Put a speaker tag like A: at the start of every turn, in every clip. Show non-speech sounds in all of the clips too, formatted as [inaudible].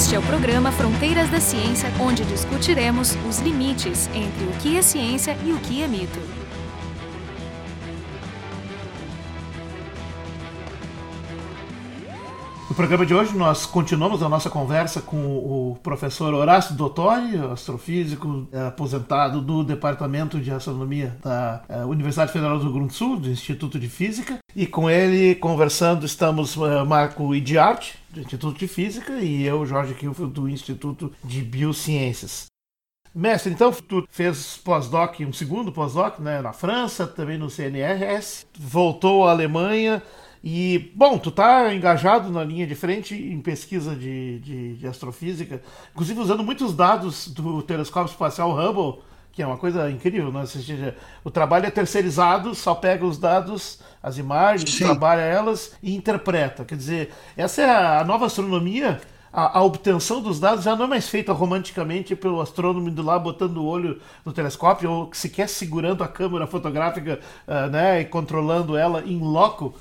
A: Este é o programa Fronteiras da Ciência, onde discutiremos os limites entre o que é ciência e o que é mito.
B: Programa de hoje, nós continuamos a nossa conversa com o professor Horácio Dottori, astrofísico eh, aposentado do Departamento de Astronomia da eh, Universidade Federal do Rio Grande do Sul, do Instituto de Física. E com ele, conversando, estamos uh, Marco Idiarte, do Instituto de Física, e eu, Jorge Kilfield, do Instituto de Biociências. Mestre, então tu fez pós-doc, um segundo pós-doc, né, na França, também no CNRS, voltou à Alemanha e, bom, tu tá engajado na linha de frente em pesquisa de, de, de astrofísica, inclusive usando muitos dados do telescópio espacial Hubble, que é uma coisa incrível, né? O trabalho é terceirizado, só pega os dados, as imagens, Sim. trabalha elas e interpreta. Quer dizer, essa é a nova astronomia. A, a, obtenção dos dados já não é mais feita romanticamente pelo astrônomo indo lá botando o olho no telescópio ou sequer segurando a câmera fotográfica uh, né, e controlando ela em loco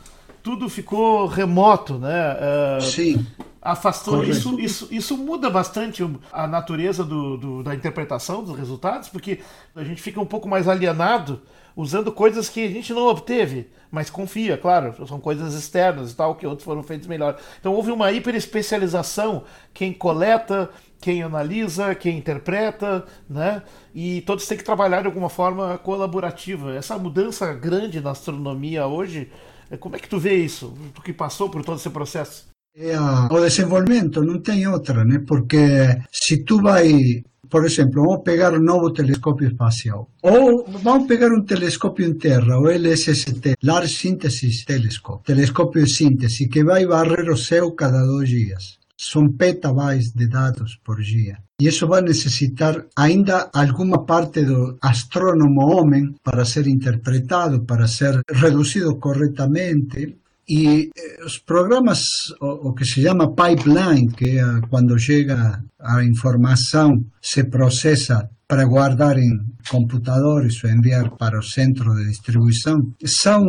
B: tudo ficou remoto, né?
C: Uh, Sim.
B: Afastou isso, isso, isso muda bastante a natureza do, do, da interpretação dos resultados, porque a gente fica um pouco mais alienado usando coisas que a gente não obteve, mas confia, claro, são coisas externas e tal, que outros foram feitos melhor. Então houve uma hiperespecialização, quem coleta, quem analisa, quem interpreta, né? E todos têm que trabalhar de alguma forma colaborativa. Essa mudança grande na astronomia hoje como é que tu vê isso? Tu que passou por todo esse processo?
C: É, o desenvolvimento não tem outra, né? Porque se tu vai, por exemplo, vamos pegar um novo telescópio espacial, ou vamos pegar um telescópio em terra, o LSST, Large Synthesis Telescope, telescópio de síntese, que vai varrer o céu cada dois dias. São petabytes de dados por dia. E isso vai necessitar ainda alguma parte do astrônomo homem para ser interpretado, para ser reduzido corretamente. E eh, os programas, o, que se chama pipeline, que é quando chega a informação, se processa para guardar em computadores ou enviar para o centro de distribuição, são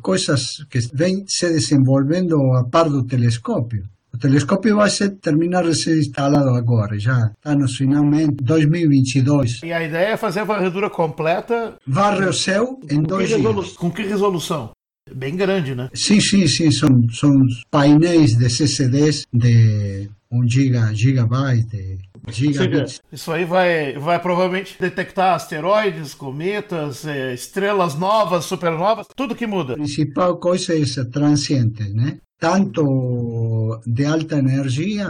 C: coisas que vêm se desenvolvendo a par do telescópio. O telescópio vai ser, terminar de ser instalado agora, já está no finalmente 2022.
B: E a ideia é fazer a varredura completa.
C: Varre o céu em dois dias.
B: Com que resolução? Bem grande, né?
C: Sim, sim, sim. São, são painéis de CCDs de 1 giga, gigabyte, gigabits.
B: Isso aí vai, vai provavelmente detectar asteroides, cometas, eh, estrelas novas, supernovas, tudo que muda. A
C: principal coisa é essa, transiente, né? Tanto de alta energia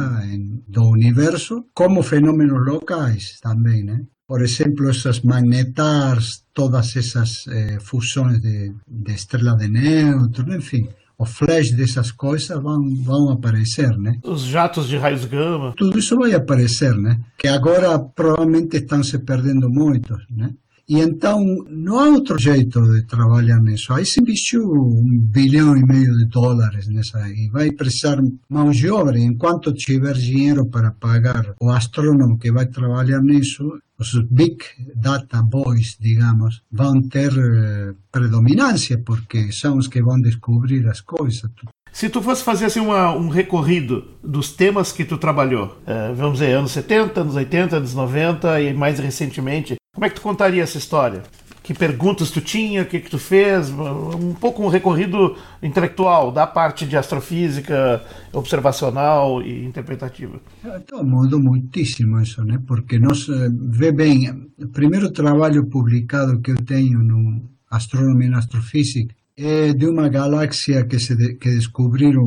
C: do universo, como fenómenos locais também, né? Por exemplo, essas magnetars, todas essas eh, fusões de, de de nêutrons, enfim, o flash dessas coisas vão, vão aparecer, né?
B: Os jatos de raios gama.
C: Tudo isso vai aparecer, né? Que agora provavelmente estão se perdendo muito, né? E então não há outro jeito de trabalhar nisso. Aí se investiu um bilhão e meio de dólares nessa e vai precisar mão de obra. Enquanto tiver dinheiro para pagar o astrônomo que vai trabalhar nisso, os big data boys, digamos, vão ter eh, predominância porque são os que vão descobrir as coisas.
B: Se tu fosse fazer assim uma, um recorrido dos temas que tu trabalhou, é, vamos dizer, anos 70, anos 80, anos 90 e mais recentemente, como é que tu contaria essa história? Que perguntas tu tinha, o que, que tu fez? Um pouco um recorrido intelectual da parte de astrofísica, observacional e interpretativa.
C: Então, mudou muitíssimo isso, né? Porque nós, eh, vê bem, o primeiro trabalho publicado que eu tenho no Astronomia e Astrofísica é de uma galáxia que, se de, que descobriram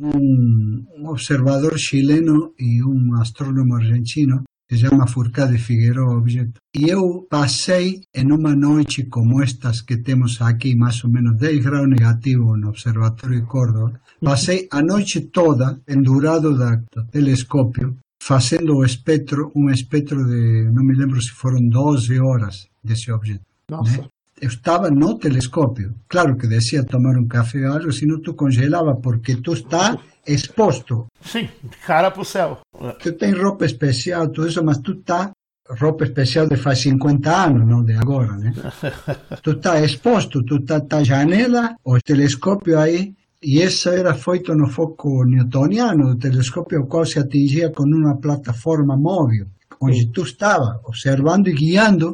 C: um, um observador chileno e um astrônomo argentino se chama Furcade Figueroa Objeto. E eu passei em uma noite como estas que temos aqui, mais ou menos 10 graus negativos no Observatório de Córdoba, passei a noite toda pendurado da, do telescópio, fazendo o espectro, um espectro de, não me lembro se foram 12 horas desse objeto.
B: Nossa.
C: Né? Estava no telescópio. Claro que descia tomar um café ou algo, senão tu congelava, porque tu está exposto.
B: Sim, cara para o céu.
C: Tu tem roupa especial, tudo isso, mas tu está roupa especial de faz 50 anos, não de agora, né? [laughs] tu está exposto, tu está na janela, o telescópio aí, E isso era feito no foco newtoniano do telescópio, o qual se atingia com uma plataforma móvel, onde tu estava observando e guiando.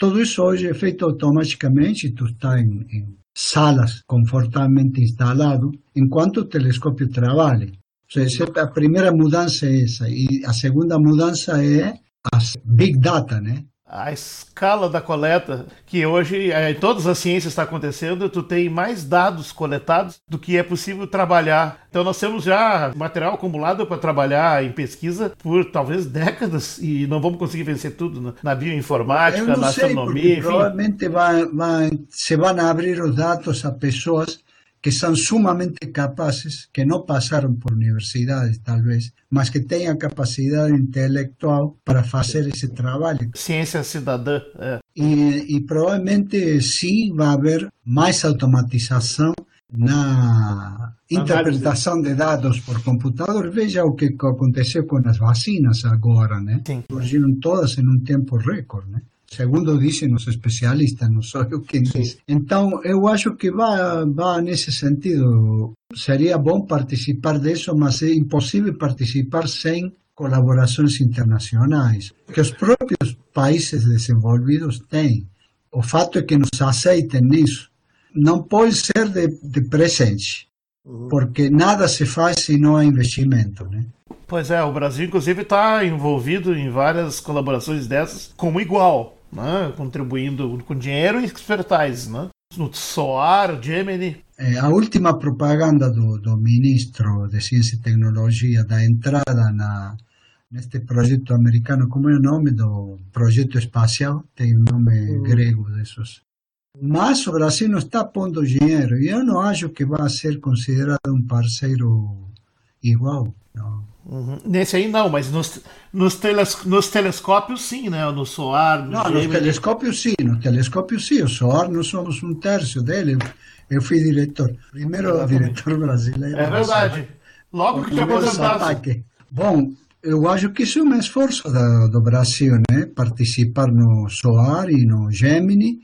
C: Tudo isso hoje é feito automaticamente, tu está em, em salas confortavelmente instalado, enquanto o telescópio trabalha. Ou seja, a primeira mudança é essa. E a segunda mudança é as big data, né?
B: A escala da coleta, que hoje é, todas as ciências está acontecendo, tu tem mais dados coletados do que é possível trabalhar. Então nós temos já material acumulado para trabalhar em pesquisa por talvez décadas e não vamos conseguir vencer tudo né? na bioinformática, na
C: sei,
B: astronomia.
C: Provavelmente vai, vai, se vão abrir os dados a pessoas que são sumamente capazes, que não passaram por universidades, talvez, mas que a capacidade intelectual para fazer esse trabalho.
B: Ciência cidadã. É.
C: E, e provavelmente sim vai haver mais automatização na interpretação de dados por computador. Veja o que aconteceu com as vacinas agora, né?
B: Sim.
C: Surgiram todas em um tempo recorde, né? Segundo dizem os especialistas, não sou eu quem diz. Então, eu acho que vai, vai nesse sentido. Seria bom participar disso, mas é impossível participar sem colaborações internacionais, que os próprios países desenvolvidos têm. O fato é que nos aceitem nisso. Não pode ser de, de presente, uhum. porque nada se faz se não há investimento, né?
B: Pois é, o Brasil, inclusive, está envolvido em várias colaborações dessas como igual né? contribuindo com dinheiro e expertise, né? no SOAR, Gemini.
C: É, a última propaganda do, do ministro de Ciência e Tecnologia da entrada na, neste projeto americano, como é o nome do projeto espacial? Tem um nome hum. grego desses. Mas o Brasil não está pondo dinheiro e eu não acho que vai ser considerado um parceiro igual. Não.
B: Uhum. Nesse aí não, mas nos, nos, teles, nos telescópios sim, né? No SOAR.
C: No não, nos telescópios sim, no telescópios sim. O SOAR nós somos um terço dele. Eu fui diretor, primeiro diretor brasileiro.
B: É verdade. Logo que te aposentasse.
C: Bom, eu acho que isso é um esforço do, do Brasil, né? Participar no SOAR e no Gemini.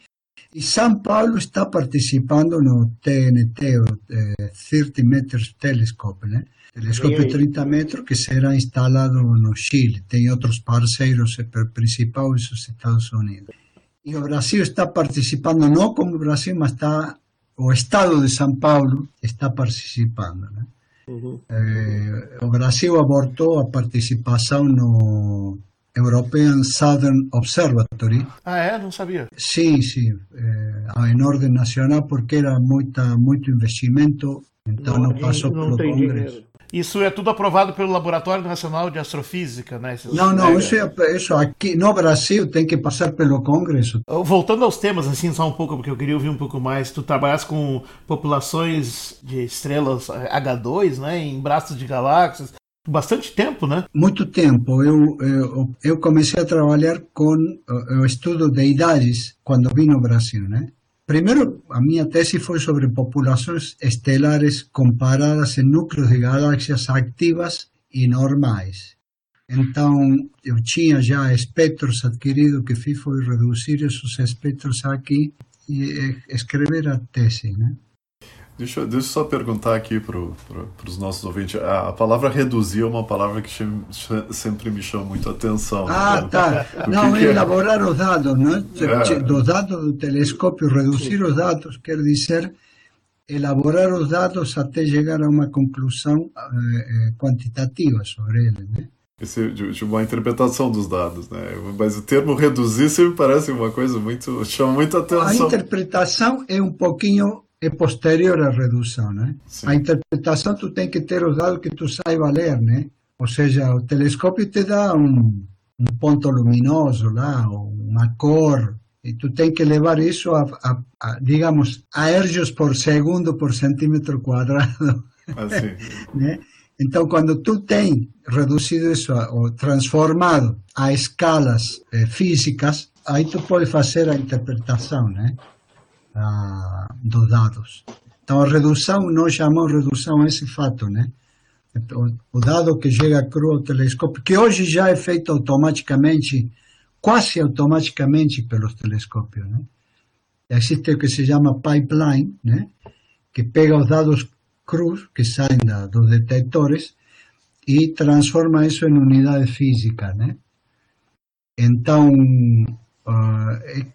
C: E São Paulo está participando no TNT, o eh, 30 Meters Telescope, né? Telescópio 30 metros que será instalado no Chile. Tem outros parceiros, o principal os Estados Unidos. E o Brasil está participando, não como Brasil, mas está, o Estado de São Paulo está participando. Né? Uhum. É, o Brasil abortou a participação no European Southern Observatory.
B: Ah, é? Não sabia.
C: Sim, sim. É, em ordem nacional, porque era muita, muito investimento, então não, não passou não pelo Congresso. Dinheiro.
B: Isso é tudo aprovado pelo Laboratório Nacional de Astrofísica, né? Esses
C: não, não, isso, é, isso aqui no Brasil tem que passar pelo Congresso.
B: Voltando aos temas, assim, só um pouco, porque eu queria ouvir um pouco mais. Tu trabalhas com populações de estrelas H2, né? Em braços de galáxias. Bastante tempo, né?
C: Muito tempo. Eu, eu, eu comecei a trabalhar com o estudo de idades quando vim no Brasil, né? Primeiro, a minha tese foi sobre populações estelares comparadas em núcleos de galáxias ativas e normais. Então, eu tinha já espectros adquiridos, que fiz foi reduzir esses espectros aqui e escrever a tese, né?
D: Deixa, deixa eu só perguntar aqui para pro, os nossos ouvintes. A, a, palavra reduzir é uma palavra que chama, sempre me chama muito a atenção.
C: Ah, né? tá. O Não, que é elaborar os dados, né? É. Dos dados do telescópio, reduzir os dados quer dizer elaborar os dados até chegar a uma conclusão eh, quantitativa sobre eles, né?
D: Esse, de, de, uma interpretação dos dados, né? Mas o termo reduzir sempre parece uma coisa muito chama muita atenção.
C: A interpretação é um pouquinho é posterior à redução, né? Sim. A interpretação tu tem que ter os dados que tu saiba ler, né? Ou seja, o telescópio te dá um, um ponto luminoso lá, uma cor, e tu tem que levar isso a, a, a digamos, por segundo por centímetro quadrado. Assim. [laughs] né? Então, quando tu tem reduzido isso ou transformado a escalas eh, físicas, aí tu pode fazer a interpretação, né? Ah, dos dados. Então, a redução, nós chamamos redução a esse fato, né? O dado que chega cru ao telescópio, que hoje já é feito automaticamente, quase automaticamente pelos telescópios, né? Existe o que se chama pipeline, né? Que pega os dados cruz que saem da, dos detectores e transforma isso em unidade física, né? Então, uh,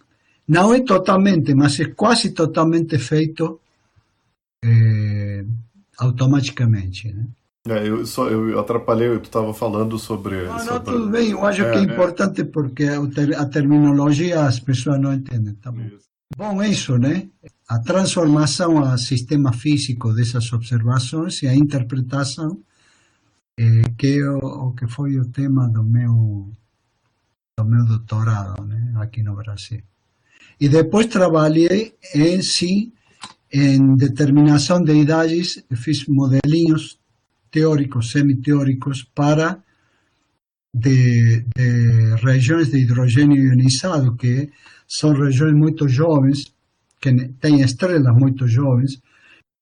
C: não é totalmente, mas é quase totalmente feito é, automaticamente, né?
D: É, eu só eu atrapalhei, tu estava falando sobre.
C: Não,
D: sobre...
C: não, tudo bem, eu acho é, que é, é. importante porque a terminologia as pessoas não entendem. Tá bom. bom, é isso, né? A transformação a sistema físico dessas observações e a interpretação, é, que é o, o, que foi o tema do meu, do meu doutorado né? aqui no Brasil. E depois trabalhei em si em determinação de idades, fiz modelinhos teóricos, semiteóricos para de, de, regiões de hidrogênio ionizado, que são regiões muito jovens, que têm estrelas muito jovens,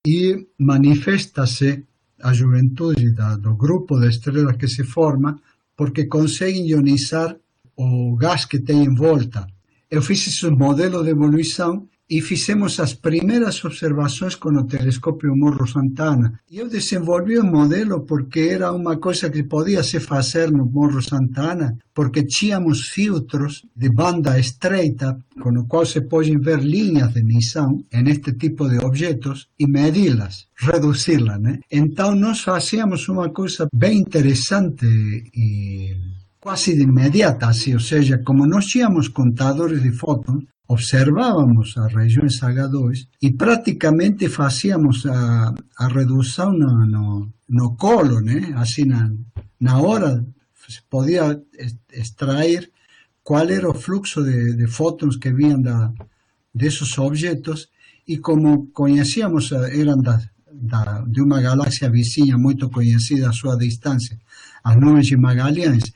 C: e manifesta-se a juventude do grupo de estrelas que se forma porque conseguem ionizar o gás que tem em volta. Eu fiz esse modelo de evolução e fizemos as primeiras observações com o telescópio Morro Santana. E eu desenvolvi o modelo porque era uma coisa que podia se fazer no Morro Santana, porque tínhamos filtros de banda estreita, com o qual se podem ver linhas de emissão neste tipo de objetos e medi-las, reduzi-las. Né? Então nós fazíamos uma coisa bem interessante e quase de imediata, assim, ou seja, como nós tínhamos contadores de fótons, observábamos as regiões H2 e praticamente fazíamos a, a redução no, no, no, colo, né? assim na, na hora se podia extrair qual era o fluxo de, de fótons que vinham da, desses objetos e como conhecíamos, eram da, da, de uma galáxia vizinha muito conhecida a sua distância, as nuvens de Magalhães,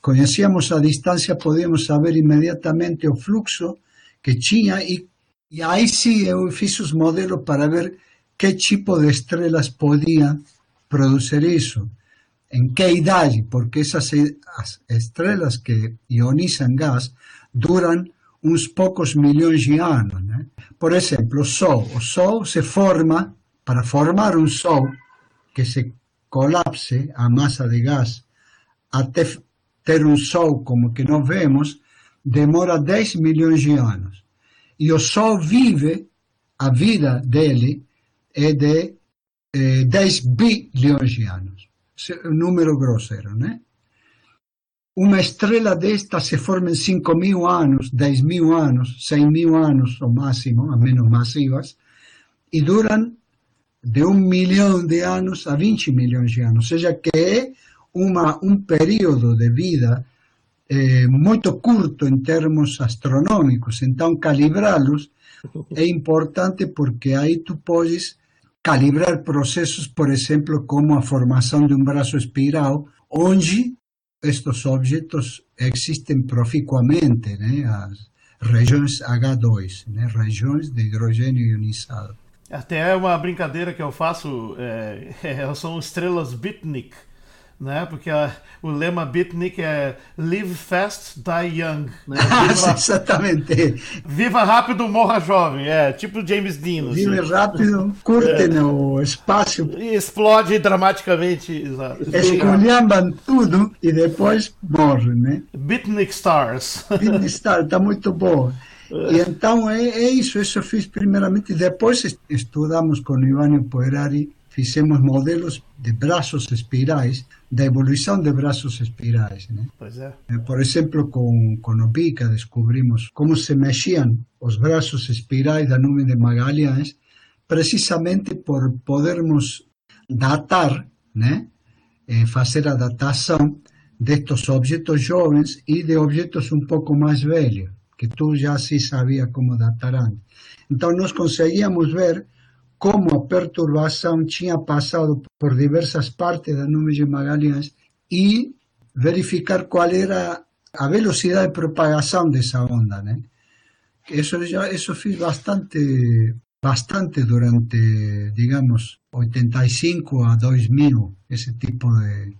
C: conhecíamos a distância, podíamos saber imediatamente o fluxo que tinha e, e aí sim eu fiz os modelos para ver que tipo de estrelas podiam produzir isso, em que idade, porque essas as estrelas que ionizam gás duram uns poucos milhões de anos. Né? Por exemplo, o Sol. O Sol se forma, para formar um Sol que se colapse a massa de até ter um Sol como que nós vemos, demora 10 milhões de anos. E o Sol vive, a vida dele é de eh, 10 bilhões de anos. É um número grosseiro, né? Uma estrela desta se forma em 5 mil anos, 10 mil anos, 100 mil anos, o máximo, a menos massivas, e duram de um milhão de anos a 20 milhões de anos. Ou seja, que é uma, um período de vida eh, curto em termos astronômicos, então calibrá-los é importante porque aí tu podes calibrar processos, por exemplo, como a formação de um braço espiral, onde estes objetos existem proficuamente, né? as regiões H2, né? regiões de hidrogênio ionizado.
B: Até uma brincadeira que eu faço é, é, [laughs] são estrelas Bitnik, né? Porque a, o lema Beatnik é Live Fast, Die Young. [laughs] Né?
C: Viva, [laughs] Exatamente.
B: Viva rápido, morra jovem. É tipo James Dean.
C: Assim. Vive rápido, [laughs] curte é. no espaço.
B: E explode dramaticamente. Exato.
C: Esculhambam tudo e depois morre, né?
B: Beatnik Stars.
C: Beatnik Stars, está muito bom. E então é, é, isso, isso eu fiz primeiramente. Depois estudamos com Ivânio Poerari, fizemos modelos de braços espirais da evolução de braços espirais. Né?
B: É.
C: Eh, por exemplo, com, com o Bica descobrimos como se mexiam os braços espirais da nuvem de Magalhães, precisamente por podermos datar, né? Eh, fazer a datação destes objetos jovens e de objetos um pouco mais velhos, que tu já se sabia como datar antes. Então, nós conseguíamos ver como a perturbação tinha passado por diversas partes da nuvem de Magalhães e verificar qual era a velocidade de propagação dessa onda, né? Isso já isso fiz bastante bastante durante, digamos, 85 a 2000, esse tipo de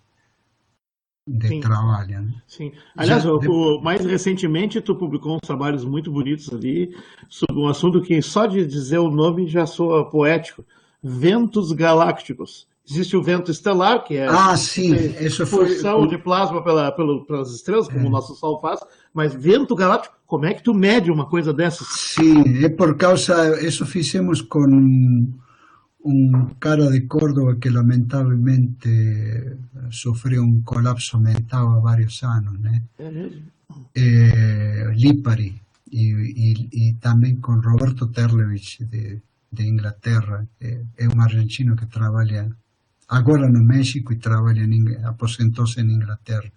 C: de Sim. trabalho. Né?
E: Sim. Aliás, Já, o, mais recentemente tu publicou uns trabalhos muito bonitos ali sobre um assunto que só de dizer o nome já soa poético. ventos galácticos. Existe o vento estelar, que é
C: ah, sim, isso foi
E: de plasma pela, pela, pelas estrelas, como é. o nosso Sol faz, mas vento galáctico, como é que tu mede uma coisa dessas?
C: Sim, é por causa, isso fizemos com um cara de Córdoba que lamentavelmente sofreu um colapso mental há vários anos, né? É mesmo? É, Lipari, e, e, e, também com Roberto Terlevich de, de Inglaterra, é, é um argentino que trabalha agora no México e trabalha aposentou-se em Inglaterra.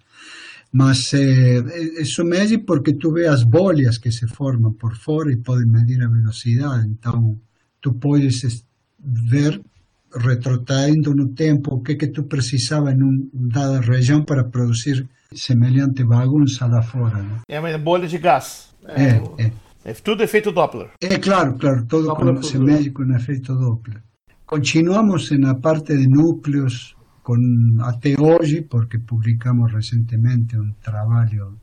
C: Mas eh, isso mede porque tu vê as bolhas que se formam por fora e podem medir a velocidade. Então, tu podes ver, retrotraindo no tempo, o que que tu precisava em uma dada região para produzir semelhante bagunça lá fora. Né?
B: É uma bolha de gás.
C: É, é, é.
B: tudo efeito Doppler.
C: É claro, claro, todo Doppler mede com efeito Doppler. Continuamos na parte de núcleos com, até hoje, porque publicamos recentemente um trabalho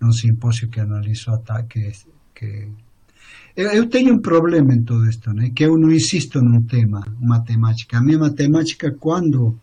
C: num simpósio que analisou ataques que eu tenho um problema em tudo isto, né? que eu não insisto num tema, matemática. A minha matemática, quando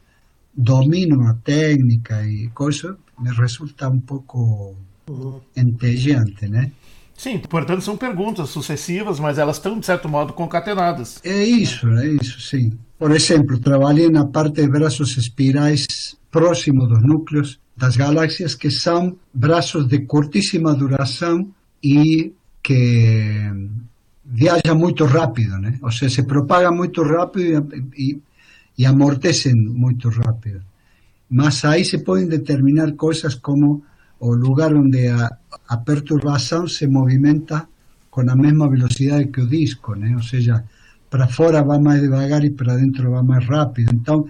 C: domino a técnica e coisa, me resulta um pouco uhum. entediante, né?
B: Sim, portanto são perguntas sucessivas, mas elas estão, de certo modo, concatenadas.
C: É isso, é isso, sim. Por exemplo, trabalhei na parte de braços espirais próximo dos núcleos das galáxias, que são braços de curtíssima duração e que viaja muito rápido, né? Ou seja, se propaga muito rápido e, e, e amortecem muito rápido. Mas aí se podem determinar coisas como o lugar onde a, a perturbação se movimenta com a mesma velocidade que o disco, né? ou seja, para fora vai mais devagar e para dentro vai mais rápido. Então,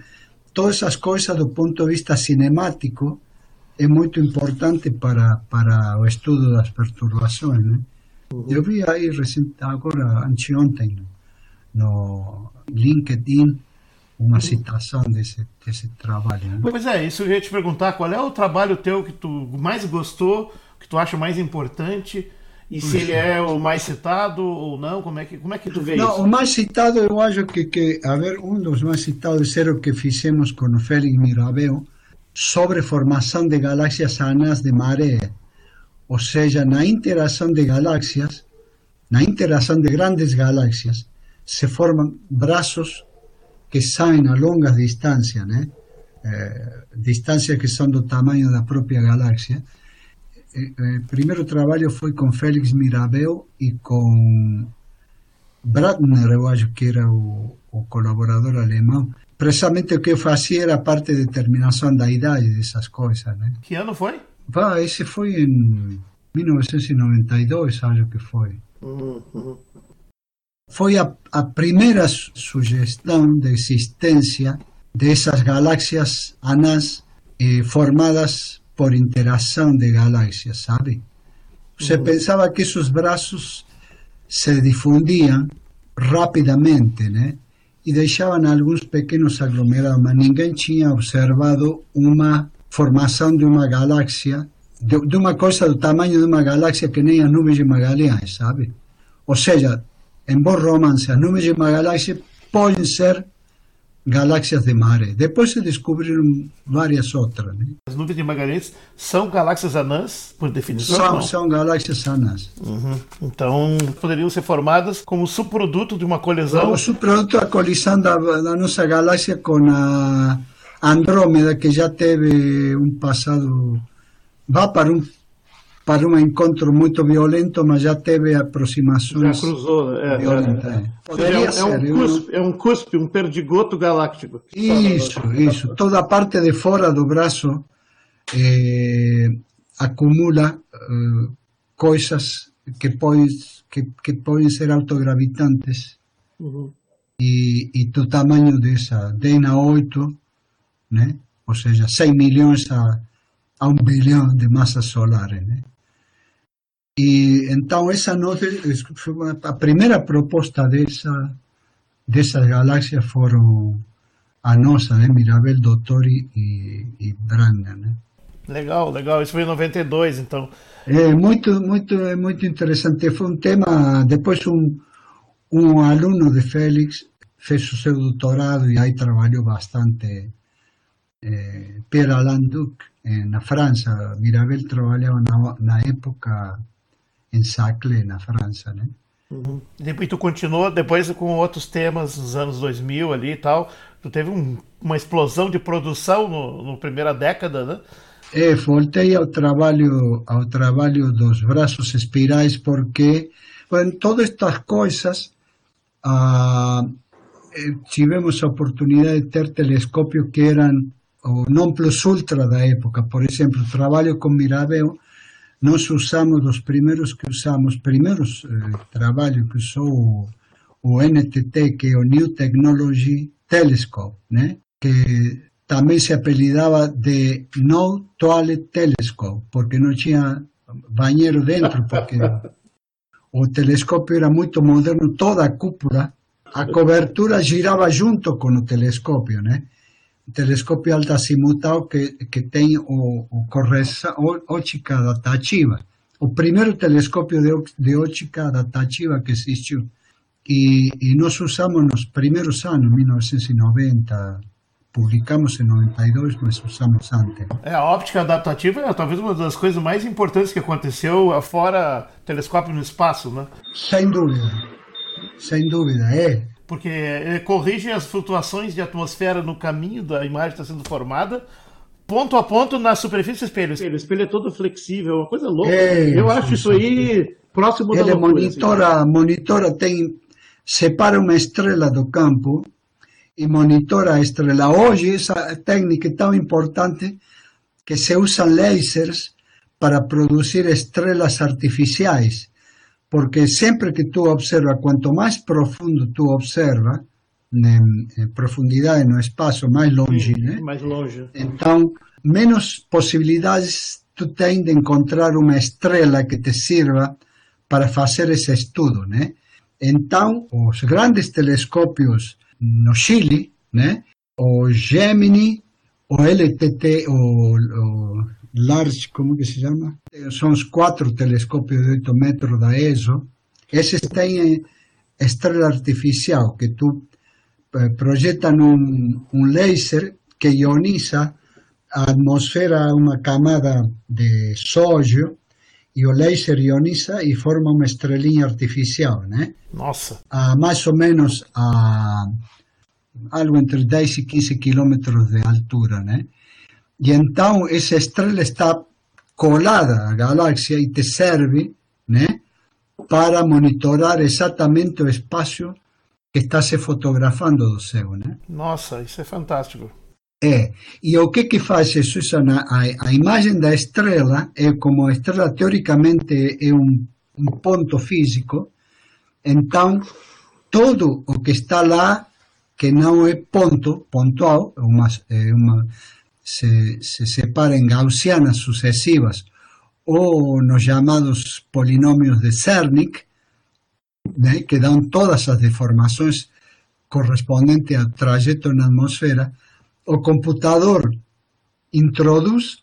C: todas essas coisas do ponto de vista cinemático é muito importante para, para o estudo das perturbações. Né? Uhum. Eu vi aí recente, agora, anteontem, no LinkedIn, uma citação desse, desse trabalho. Né?
B: Pois é, isso eu ia te perguntar, qual é o trabalho teu que tu mais gostou, que tu acha mais importante, e se ele é o mais citado ou não, como é que, como é que tu vê não, isso?
C: O mais citado eu acho que, que, a ver, um dos mais citados era o que fizemos com o Félix Mirabel sobre formação de galáxias anãs de maré, ou seja, na interação de galáxias, na interação de grandes galáxias, se formam braços que saem a longas distâncias, né? Eh, distâncias que são do tamanho da própria galáxia. O eh, eh, primeiro trabalho foi com Félix Mirabel e com Bradner, eu acho que era o, o colaborador alemão. Precisamente o que eu fazia era parte de determinação da idade dessas coisas, né?
B: Que ano foi?
C: Bah, esse foi em 1992, acho que foi. Uhum foi a, a primeira sugestão de existência dessas galáxias anãs eh, formadas por interação de galáxias, sabe? Você uhum. pensava que esses braços se difundiam rapidamente, né? E deixavam alguns pequenos aglomerados, mas ninguém tinha observado uma formação de uma galáxia, de, de uma coisa do tamanho de uma galáxia que nem a nuvem de Magalhães, sabe? Ou seja, em bom romance, as nuvens de uma galáxia podem ser galáxias de maré. Depois se descobriram várias outras. Né?
B: As nuvens de Magalhães são galáxias anãs, por definição?
C: São, são galáxias anãs.
B: Uhum. Então, poderiam ser formadas como subproduto de uma colisão? Como
C: subproduto da colisão da, da nossa galáxia com a Andrômeda, que já teve um passado... Vá para um para um encontro muito violento, mas já teve aproximações.
E: Já cruzou, é. Violentas. É. Poderia é, ser. É um, cuspe, é um cuspe, um perdigoto galáctico.
C: Isso, isso. Toda a parte de fora do braço eh, acumula eh, coisas que, pode, que, que podem ser autogravitantes. Uhum. E, e do tamanho dessa, D na 8, né? ou seja, 100 milhões a, a um bilhão de massas solares. Né? E então essa noite foi a primeira proposta dessa dessas galáxias foram a nossa, né? Mirabel Dottori e, e Brandner, né?
B: Legal, legal. Isso foi em 92, então.
C: É muito, muito, muito interessante. Foi um tema. Depois um um aluno de Félix fez o seu doutorado e aí trabalhou bastante. Eh, Pierre Alain Duc, eh, na França. Mirabel trabalhava na, na época em Saclay, na França, né?
B: Uhum. E tu continuou depois com outros temas nos anos 2000 ali e tal. Tu teve um, uma explosão de produção no, no primeira década, né?
C: É, voltei ao trabalho ao trabalho dos braços espirais porque, bueno, todas estas coisas ah, eh, tivemos a oportunidade de ter telescopios que eran o non plus ultra da época. Por exemplo, trabalho con Mirabel nós usamos os primeiros que usamos, primeiros eh, que usou o, o NTT, que é o New Technology Telescope, né? que também se apelidava de No Toilet Telescope, porque não tinha banheiro dentro, porque [laughs] o telescópio era muito moderno, toda a cúpula, a cobertura girava junto com o telescópio, né? Telescópio alta-simultâneo que, que tem o, o correção, ótica adaptativa. O primeiro telescópio de, de ótica adaptativa que existiu. E, e nós usamos nos primeiros anos, 1990, publicamos em 92, mas usamos antes.
B: É, a óptica adaptativa é talvez uma das coisas mais importantes que aconteceu fora telescópio no espaço, né?
C: Sem dúvida, sem dúvida, é
B: porque ele corrige as flutuações de atmosfera no caminho da imagem que está sendo formada, ponto a ponto na superfície do espelho. O espelho é todo flexível, uma coisa louca. É, Eu acho isso aí próximo
C: ele
B: da loucura.
C: Ele monitora, assim. monitora, tem, separa uma estrela do campo e monitora a estrela. Hoje essa técnica é tão importante que se usam lasers para produzir estrelas artificiais porque sempre que tu observas, quanto mais profundo tu observas, em profundidade no espaço, mais longe,
B: Sim, né? Mais longe.
C: Então, menos possibilidades tu tens de encontrar uma estrela que te sirva para fazer esse estudo, né? Então, os grandes telescópios no Chile, né? O Gemini, o LTT, o, o Large, como que se chama? São os quatro telescópios de 8 metros da ESO. Esses têm estrela artificial, que tu eh, projeta um, laser que ioniza a atmosfera uma camada de sódio e o laser ioniza e forma uma estrelinha artificial, né?
B: Nossa!
C: A mais ou menos a algo entre 10 e 15 quilômetros de altura, né? E então essa estrela está colada à galáxia e te serve né, para monitorar exatamente o espaço que está se fotografando do céu. Né?
B: Nossa, isso é fantástico.
C: É, e o que que faz isso? isso a, a imagem da estrela é como a estrela teoricamente é um, um ponto físico, então todo o que está lá que não é ponto, pontual, é uma, é uma se, se separa em gaussianas sucessivas ou nos chamados polinômios de Cernic, né, que dão todas as deformações correspondentes ao trajeto na atmosfera, o computador introduz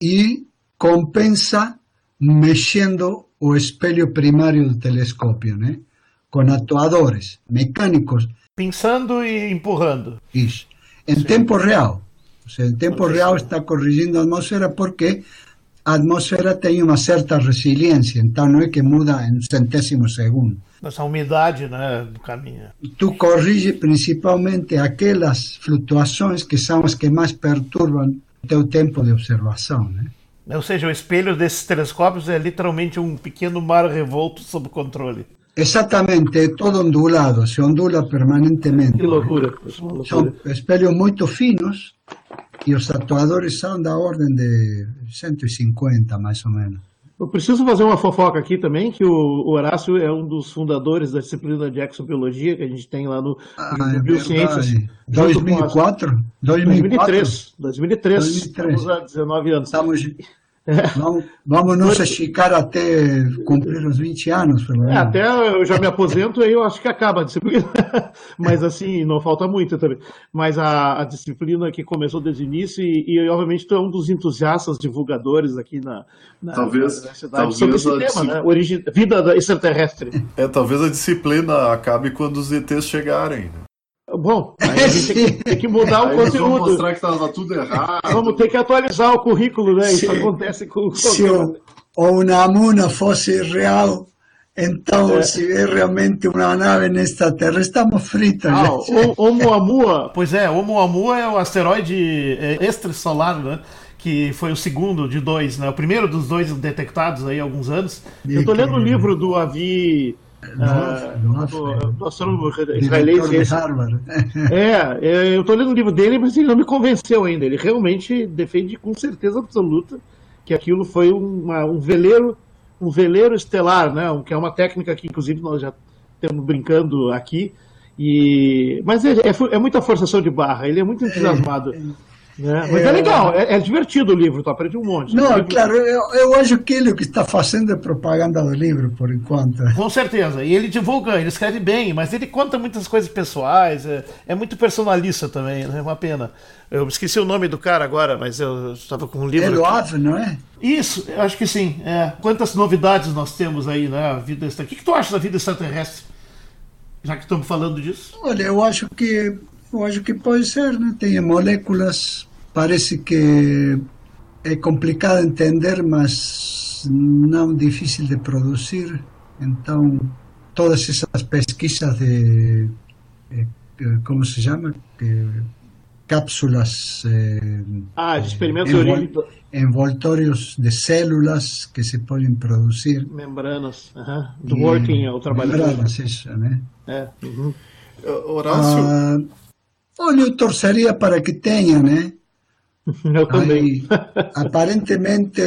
C: e compensa mexendo o espelho primário do telescópio, né? com atuadores mecânicos.
B: Pensando e empurrando.
C: Isso. Em Sim. tempo real. O sea, real está corrigindo a atmosfera porque a atmosfera tem uma certa resiliência, então não é que muda em centésimo segundo.
B: Essa umidade né, do caminho.
C: Tu corrige principalmente aquelas flutuações que são as que mais perturbam o teu tempo de observação. Né?
B: Ou seja, o espelho desses telescópios é literalmente um pequeno mar revolto sob controle.
C: Exatamente, é todo ondulado, se ondula permanentemente.
B: Que loucura. loucura.
C: São espelhos muito finos e os atuadores são da ordem de 150, mais ou menos.
B: Eu preciso fazer uma fofoca aqui também, que o Horácio é um dos fundadores da disciplina de exobiologia que a gente tem lá no,
C: ah, no é Biociências. 2004? 2003.
B: 2003. 2003. Estamos há 19 anos.
C: Estamos... Vamos, vamos nos esticar até cumprir os 20 anos, pelo
B: menos. É, até eu já me aposento e eu acho que acaba a disciplina. [laughs] Mas assim, não falta muito também. Mas a, a disciplina que começou desde o início e, e, obviamente tu é um dos entusiastas divulgadores aqui na, na,
D: talvez,
B: na
D: cidade talvez sobre esse tema,
B: disciplina... né? Origi... Vida extraterrestre.
D: É, talvez a disciplina acabe quando os ETs chegarem.
E: Bom, a gente tem que, tem que mudar o
D: Aí
E: conteúdo.
D: mostrar que estava tudo errado.
E: Vamos ter que atualizar o currículo, né? Isso acontece com
C: Se o, o Unamuno fosse real, então se é realmente uma nave extraterrestre, estamos fritos.
E: Ah,
C: já.
E: o Oumuamua,
B: Pois é, Oumuamua é o asteroide é, extrasolar, né? Que foi o segundo de dois, né? O primeiro dos dois detectados aí há alguns anos.
E: eu tô lendo o livro do Avi, ah,
C: Nossa,
E: do, do astrônomo israelense.
C: de. Harvard.
E: É, é, eu tô lendo o livro dele, mas ele não me convenceu ainda. Ele realmente defende com certeza absoluta que aquilo foi uma- um veleiro, um veleiro estelar, né? Que é uma técnica que inclusive nós já estamos brincando aqui. E mas é, é é muita forçação de barra. Ele é muito entusiasmado. Né? Mas é,
C: É.
E: legal, é, é divertido o livro. Tu aprende um monte.
C: Não,
E: livro-
C: claro, eu, eu acho que ele o que está fazendo é propaganda do livro, por enquanto.
B: Com certeza. E ele divulga, ele escreve bem, mas ele conta muitas coisas pessoais, é, é muito personalista também, né? É uma pena. Eu esqueci o nome do cara agora, mas eu estava com um livro.
C: Ele o
B: aqui.
C: Ave, não é?
B: Isso, eu acho que sim. É. Quantas novidades nós temos aí, né? A vida extra... O que, que tu acha da vida extraterrestre? Já que estamos falando disso.
C: Olha, eu acho que eu acho que pode ser, né? Tem moléculas, parece que é complicado entender, mas não difícil de produzir. Então, todas essas pesquisas de eh, como se chama? Cápsulas eh,
E: Ah, de experimentos
C: Envol- envoltórios de células que se podem produzir.
E: membranas. aham. Do working, é o trabalho.
C: Membranas, isso, né?
E: É, uhum.
D: Horácio,
C: Ah, olha, eu torceria para que tenha, né? [laughs]
E: Eu também.
C: Aí, aparentemente,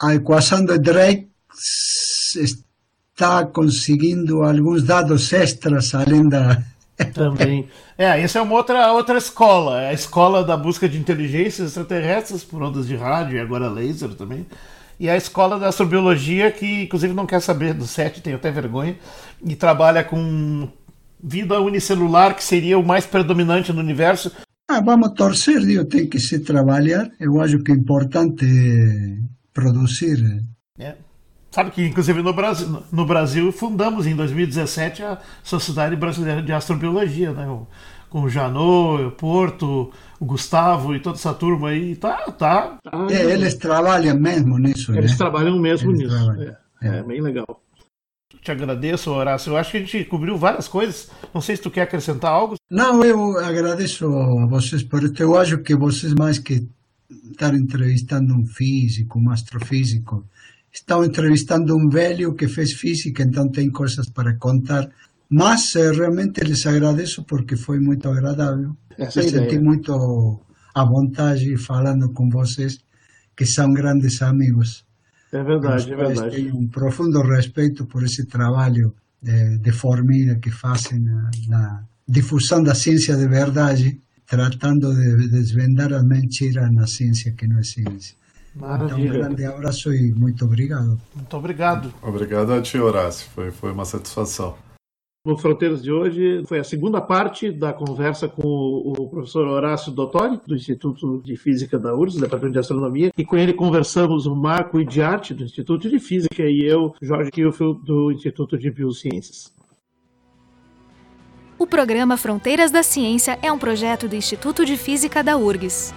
C: a equação de Drake está conseguindo alguns dados extras além da. [laughs]
E: Também.
B: É, essa é uma outra, outra escola. É a escola da busca de inteligências extraterrestres por ondas de rádio e agora laser também. E a escola da astrobiologia, que inclusive não quer saber do SET, tem até vergonha, e trabalha com vida unicelular, que seria o mais predominante no universo.
C: Ah, vamos torcer, Dio, tem que se trabalhar. Eu acho que é importante produzir.
B: né? Sabe que, inclusive, no Brasil, no Brasil fundamos em 2017 a Sociedade Brasileira de Astrobiologia, né? O- com o Janot, o Porto, o Gustavo e toda essa turma aí. Tá, tá.
E: Ah,
C: É, eles trabalham mesmo nisso,
E: Eles
C: né?
E: trabalham mesmo
C: Eles
E: nisso.
C: trabalham,
E: É,
C: é.
E: é bem legal.
B: Te agradeço, Horácio. Eu acho que a gente cobriu várias coisas. Não sei se tu quer acrescentar algo.
C: Não, eu agradeço a vocês por isso. Eu acho que vocês, mais que estar entrevistando um físico, um astrofísico, estão entrevistando um velho que fez física, então tem coisas para contar. Mas eh, realmente lhes agradeço porque foi muito agradável.
E: Essa é
C: Me senti
E: ideia.
C: muito à vontade falando com vocês, que são grandes amigos.
E: É verdade, é verdade.
C: Tenho um profundo respeito por esse trabalho de, de formiga que fazem na, na difusão da ciência de verdade, tratando de desvendar a mentira na ciência que não é ciência. Então, um
E: Maravilha.
C: grande abraço e muito obrigado.
B: Muito obrigado.
D: obrigado a ti, Horácio. Foi, foi uma satisfação.
E: No Fronteiras de hoje foi a segunda parte da conversa com o professor Horácio Dottori, do Instituto de Física da URSS, Departamento de Astronomia, e com ele conversamos o Marco Idiarte, do Instituto de Física, e eu, Jorge Kielfeld, do Instituto de Biociências.
A: O programa Fronteiras da Ciência é um projeto do Instituto de Física da URGS.